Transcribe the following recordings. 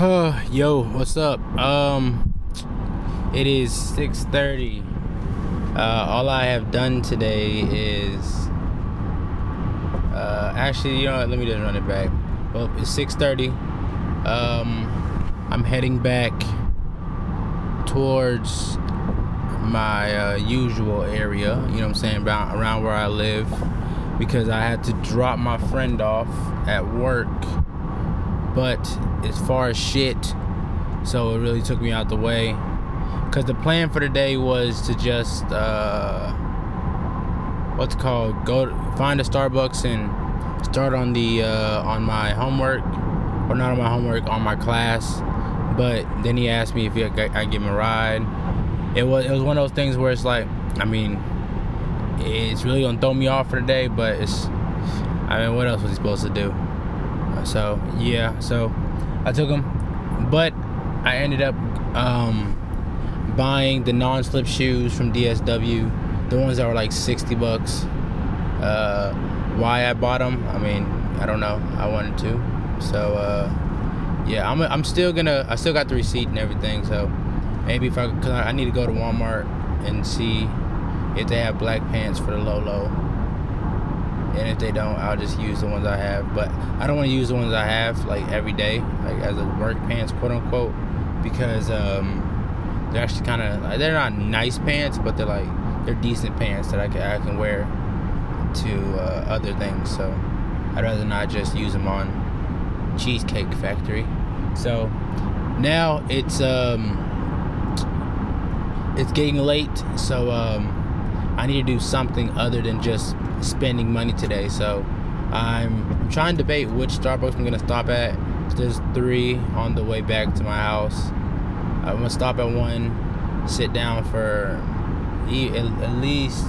Yo, what's up? Um, it is 6:30. Uh, all I have done today is, uh, actually, you know what? Let me just run it back. Well, it's 6:30. Um, I'm heading back towards my uh, usual area. You know what I'm saying? Around, around where I live, because I had to drop my friend off at work but as far as shit so it really took me out the way. Because the plan for the day was to just uh what's called? Go find a starbucks and start on the uh on my homework or not on my homework on my class. But then he asked me if he, i give him a ride. It was it was one of those things where it's like i mean it's really gonna throw me off for the day but it's i mean what else was he supposed to do so yeah, so I took them, but I ended up um, buying the non-slip shoes from DSW, the ones that were like 60 bucks. Uh, why I bought them? I mean, I don't know. I wanted to. So uh, yeah, I'm I'm still gonna. I still got the receipt and everything. So maybe if I, cause I need to go to Walmart and see if they have black pants for the low low and if they don't i'll just use the ones i have. But i don't want to use the ones i have like every day like as a work pants quote unquote because um, they're actually kind of they're not nice pants but they're like they're decent pants that i can, I can wear to uh, other things. So i'd rather not just use them on cheesecake factory. So now it's um it's getting late. So um i need to do something other than just spending money today. So I'm trying to debate which Starbucks I'm gonna stop at. There's three on the way back to my house. I'm gonna stop at one, sit down for at least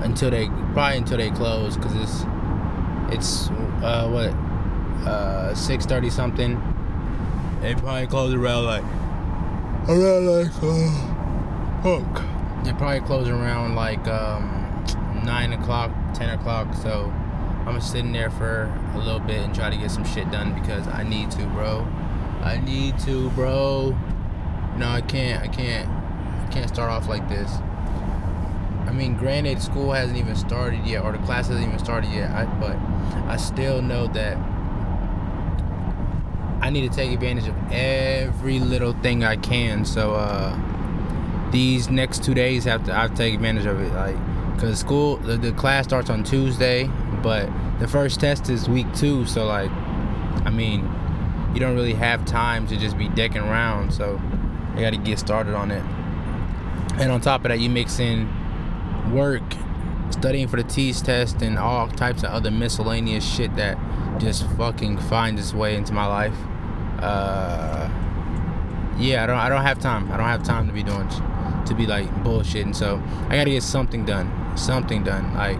until they probably until they close because it's it's uh what uh 6:30 something. They probably close around like around like uh, fuck. They probably close around like um nine o'clock, ten o'clock. So I'm sitting there for a little bit and try to get some shit done because I need to, bro. I need to, bro. No, I can't. I can't. I can't start off like this. I mean, granted, school hasn't even started yet, or the class hasn't even started yet. I, but I still know that I need to take advantage of every little thing I can. So uh, these next two days have to I have take advantage of it. Like because school the, the class starts on tuesday but the first test is week two so like i mean you don't really have time to just be decking around so you got to get started on it and on top of that you mix in work studying for the TEAS test and all types of other miscellaneous shit that just fucking finds its way into my life uh yeah i don't i don't have time i don't have time to be doing to be like bullshitting so i gotta get something done something done. Like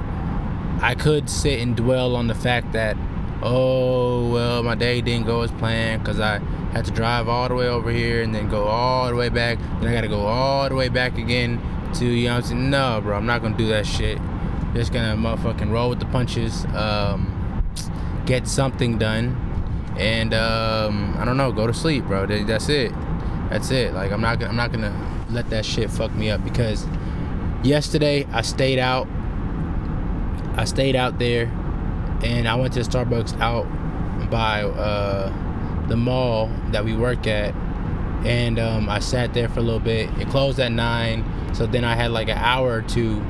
I could sit and dwell on the fact that oh well my day didn't go as planned because I had to drive all the way over here and then go all the way back. Then I gotta go all the way back again to you know I'm saying no bro I'm not gonna do that shit. Just gonna motherfucking roll with the punches. Um, get something done and um, I don't know go to sleep bro. That's it. That's it. Like I'm not I'm not gonna let that shit fuck me up because yesterday I stayed out. I stayed out there, and I went to Starbucks out by uh, the mall that we work at, and um, I sat there for a little bit. It closed at nine, so then I had like an hour or two.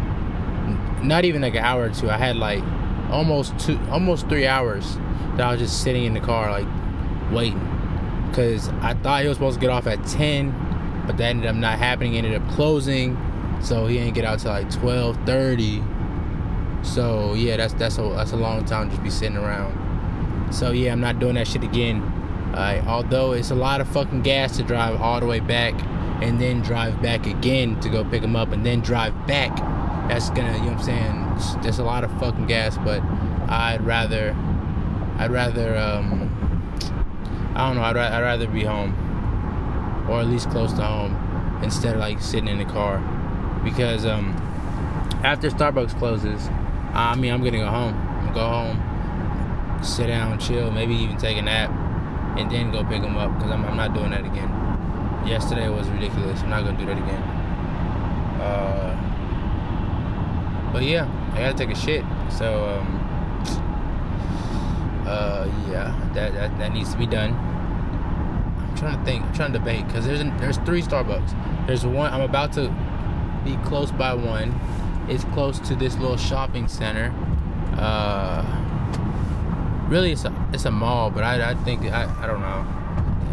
Not even like an hour or two. I had like almost two, almost three hours that I was just sitting in the car like waiting, because I thought he was supposed to get off at ten, but that ended up not happening. Ended up closing so he ain't get out till like twelve thirty. So yeah, that's that's a that's a long time just be sitting around. So yeah, I'm not doing that shit again. Uh, although it's a lot of fucking gas to drive all the way back and then drive back again to go pick him up and then drive back. That's gonna, you know what I'm saying? There's a lot of fucking gas, but I'd rather, I'd rather, um, I don't know, I'd, I'd rather be home or at least close to home instead of like sitting in the car because um, after Starbucks closes, I mean, I'm gonna go home. Go home, sit down, chill, maybe even take a nap, and then go pick them up because I'm, I'm not doing that again. Yesterday was ridiculous. I'm not gonna do that again. Uh, but yeah, I gotta take a shit. So um, uh, yeah, that, that that needs to be done. Trying to think. I'm trying to debate because there's there's three Starbucks. There's one. I'm about to be close by one. It's close to this little shopping center. Uh, really, it's a it's a mall, but I, I think I, I don't know.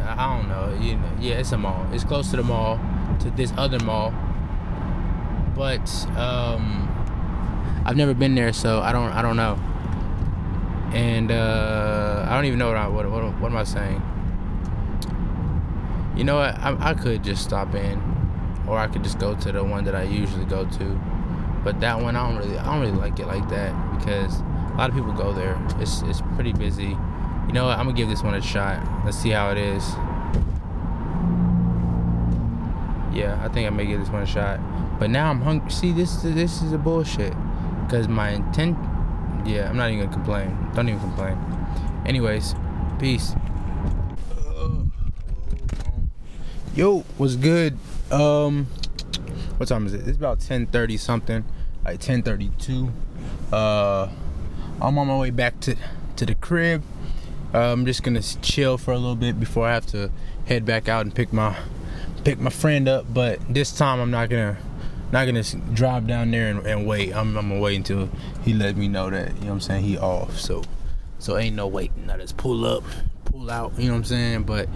I don't know. You know, yeah, it's a mall. It's close to the mall, to this other mall. But um, I've never been there, so I don't I don't know. And uh, I don't even know what I what, what, what am I saying. You know what? I, I could just stop in, or I could just go to the one that I usually go to. But that one, I don't really I don't really like it like that because a lot of people go there. It's it's pretty busy. You know what? I'm gonna give this one a shot. Let's see how it is. Yeah, I think I may give this one a shot. But now I'm hungry. See, this this is a bullshit. Cause my intent. Yeah, I'm not even gonna complain. Don't even complain. Anyways, peace. Yo, what's good? Um, what time is it? It's about 10:30 something, like 10:32. Uh, I'm on my way back to to the crib. Uh, I'm just gonna chill for a little bit before I have to head back out and pick my pick my friend up. But this time I'm not gonna not gonna drive down there and, and wait. I'm, I'm, gonna wait until he let me know that you know what I'm saying he off. So so ain't no waiting. I just pull up, pull out. You know what I'm saying. But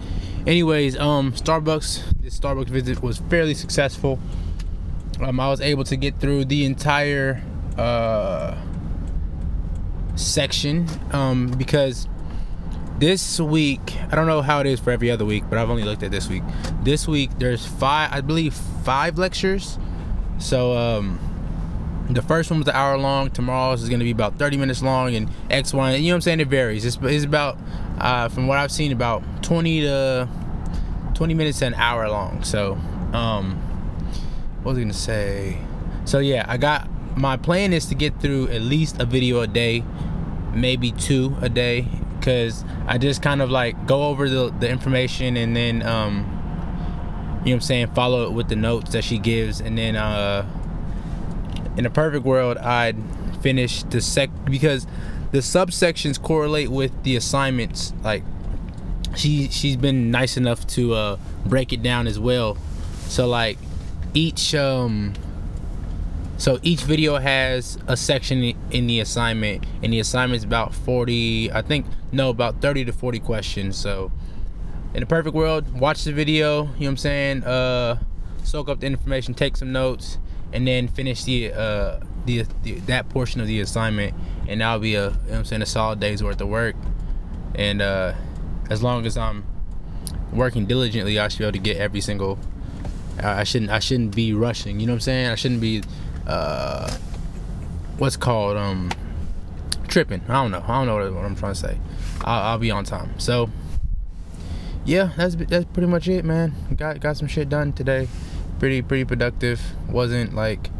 anyways, um, Starbucks. This Starbucks visit was fairly successful. Um, I was able to get through the entire uh section um because this week i don't know how it is for every other week but i've only looked at this week this week there's five i believe five lectures so um, the first one was an hour long. Tomorrow's is going to be about 30 minutes long, and X, Y, you know what I'm saying? It varies. It's, it's about, uh, from what I've seen, about 20 to 20 minutes to an hour long. So, um, what was I going to say? So yeah, I got my plan is to get through at least a video a day, maybe two a day, because I just kind of like go over the, the information and then um, you know what I'm saying, follow it with the notes that she gives, and then uh, in a perfect world, I'd finish the sec because the subsections correlate with the assignments. Like she she's been nice enough to uh, break it down as well. So like each um so each video has a section in the assignment, and the assignment is about 40, I think, no, about 30 to 40 questions. So in a perfect world, watch the video, you know what I'm saying? Uh, soak up the information, take some notes, and then finish the, uh, the, the that portion of the assignment, and that'll be a you know I'm saying, a solid day's worth of work. And uh, as long as I'm working diligently, I should be able to get every single. I shouldn't. I shouldn't be rushing. You know what I'm saying? I shouldn't be. Uh, what's called um, tripping. I don't know. I don't know what, I'm trying to say. I'll, I'll be on time. So yeah, that's that's pretty much it, man. Got got some shit done today. Pretty pretty productive. Wasn't like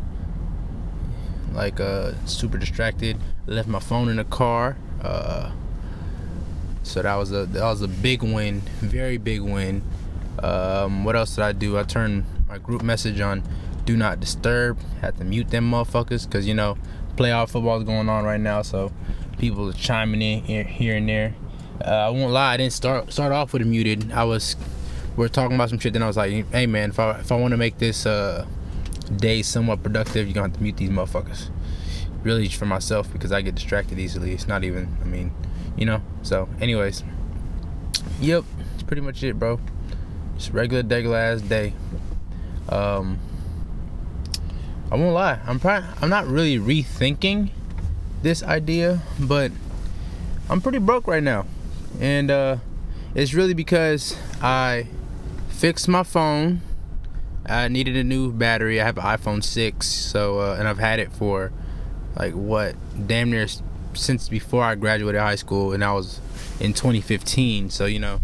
like uh super distracted. Left my phone in the car. Uh, so that was a that was a big win, very big win. Um, what else did I do? I turned my group message on do not disturb. Had to mute them motherfuckers because you know playoff football is going on right now, so people are chiming in here, here and there. Uh, I won't lie, I didn't start start off with a muted. I was we are talking about some shit. Then I was like, hey man, if I if I want to make this uh, day somewhat productive, you're gonna have to mute these motherfuckers. Really for myself because I get distracted easily. It's not even. I mean, you know. So, anyways, yep, it's pretty much it, bro. Just regular, regular ass day. Um, I won't lie. I'm probably I'm not really rethinking this idea, but I'm pretty broke right now and uh, it's really because I fixed my phone. I needed a new battery. I have an iPhone 6, so uh, and I've had it for like what damn near since before I graduated high school, and I was in 2015. So you know,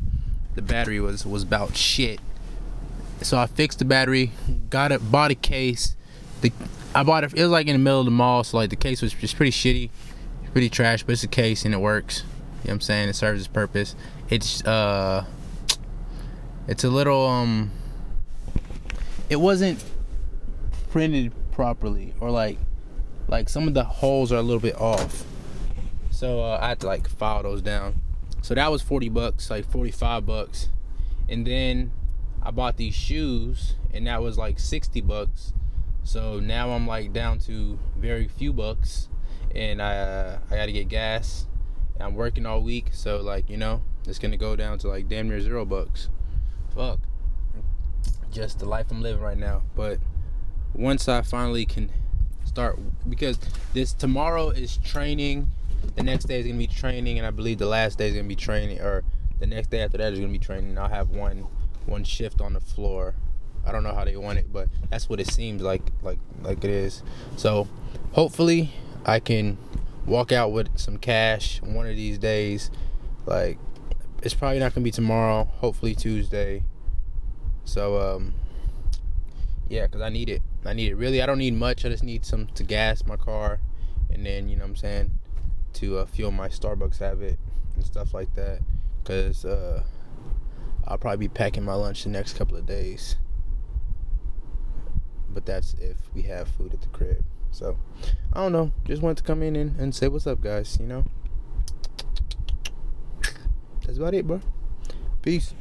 the battery was was about shit. So I fixed the battery, got it, bought a case. The I bought it. It was like in the middle of the mall, so like the case was just pretty shitty, pretty trash, but it's a case and it works. You know what I'm saying? It serves its purpose. It's uh it's a little um it wasn't printed properly or like like some of the holes are a little bit off. So uh, I had to like file those down. So that was 40 bucks, like 45 bucks. And then I bought these shoes and that was like 60 bucks. So now I'm like down to very few bucks and I uh, I got to get gas. I'm working all week, so like, you know, it's to go down to like damn near 0 bucks. Fuck. Just the life I'm living right now. But once I finally can start because this tomorrow is training. The next day is gonna be training and i believe the last day is gonna be training or the next day after that is gonna be training. I'll have one one shift on the floor. I don't know how they want it but that's what it seems like like like it is. So hopefully i can walk out with some cash one of these days. Like it's probably not gonna be tomorrow hopefully tuesday. So um yeah because i need it. I need it. Really i don't need much. I just need some to gas my car and then you know what i'm saying to uh, fuel my starbucks habit and stuff like that. Because uh, i'll probably be packing my lunch the next couple of days. But that's if we have food at the crib. So i don't know. Just wanted to come in and, and say what's up guys you know that's about it bro. Peace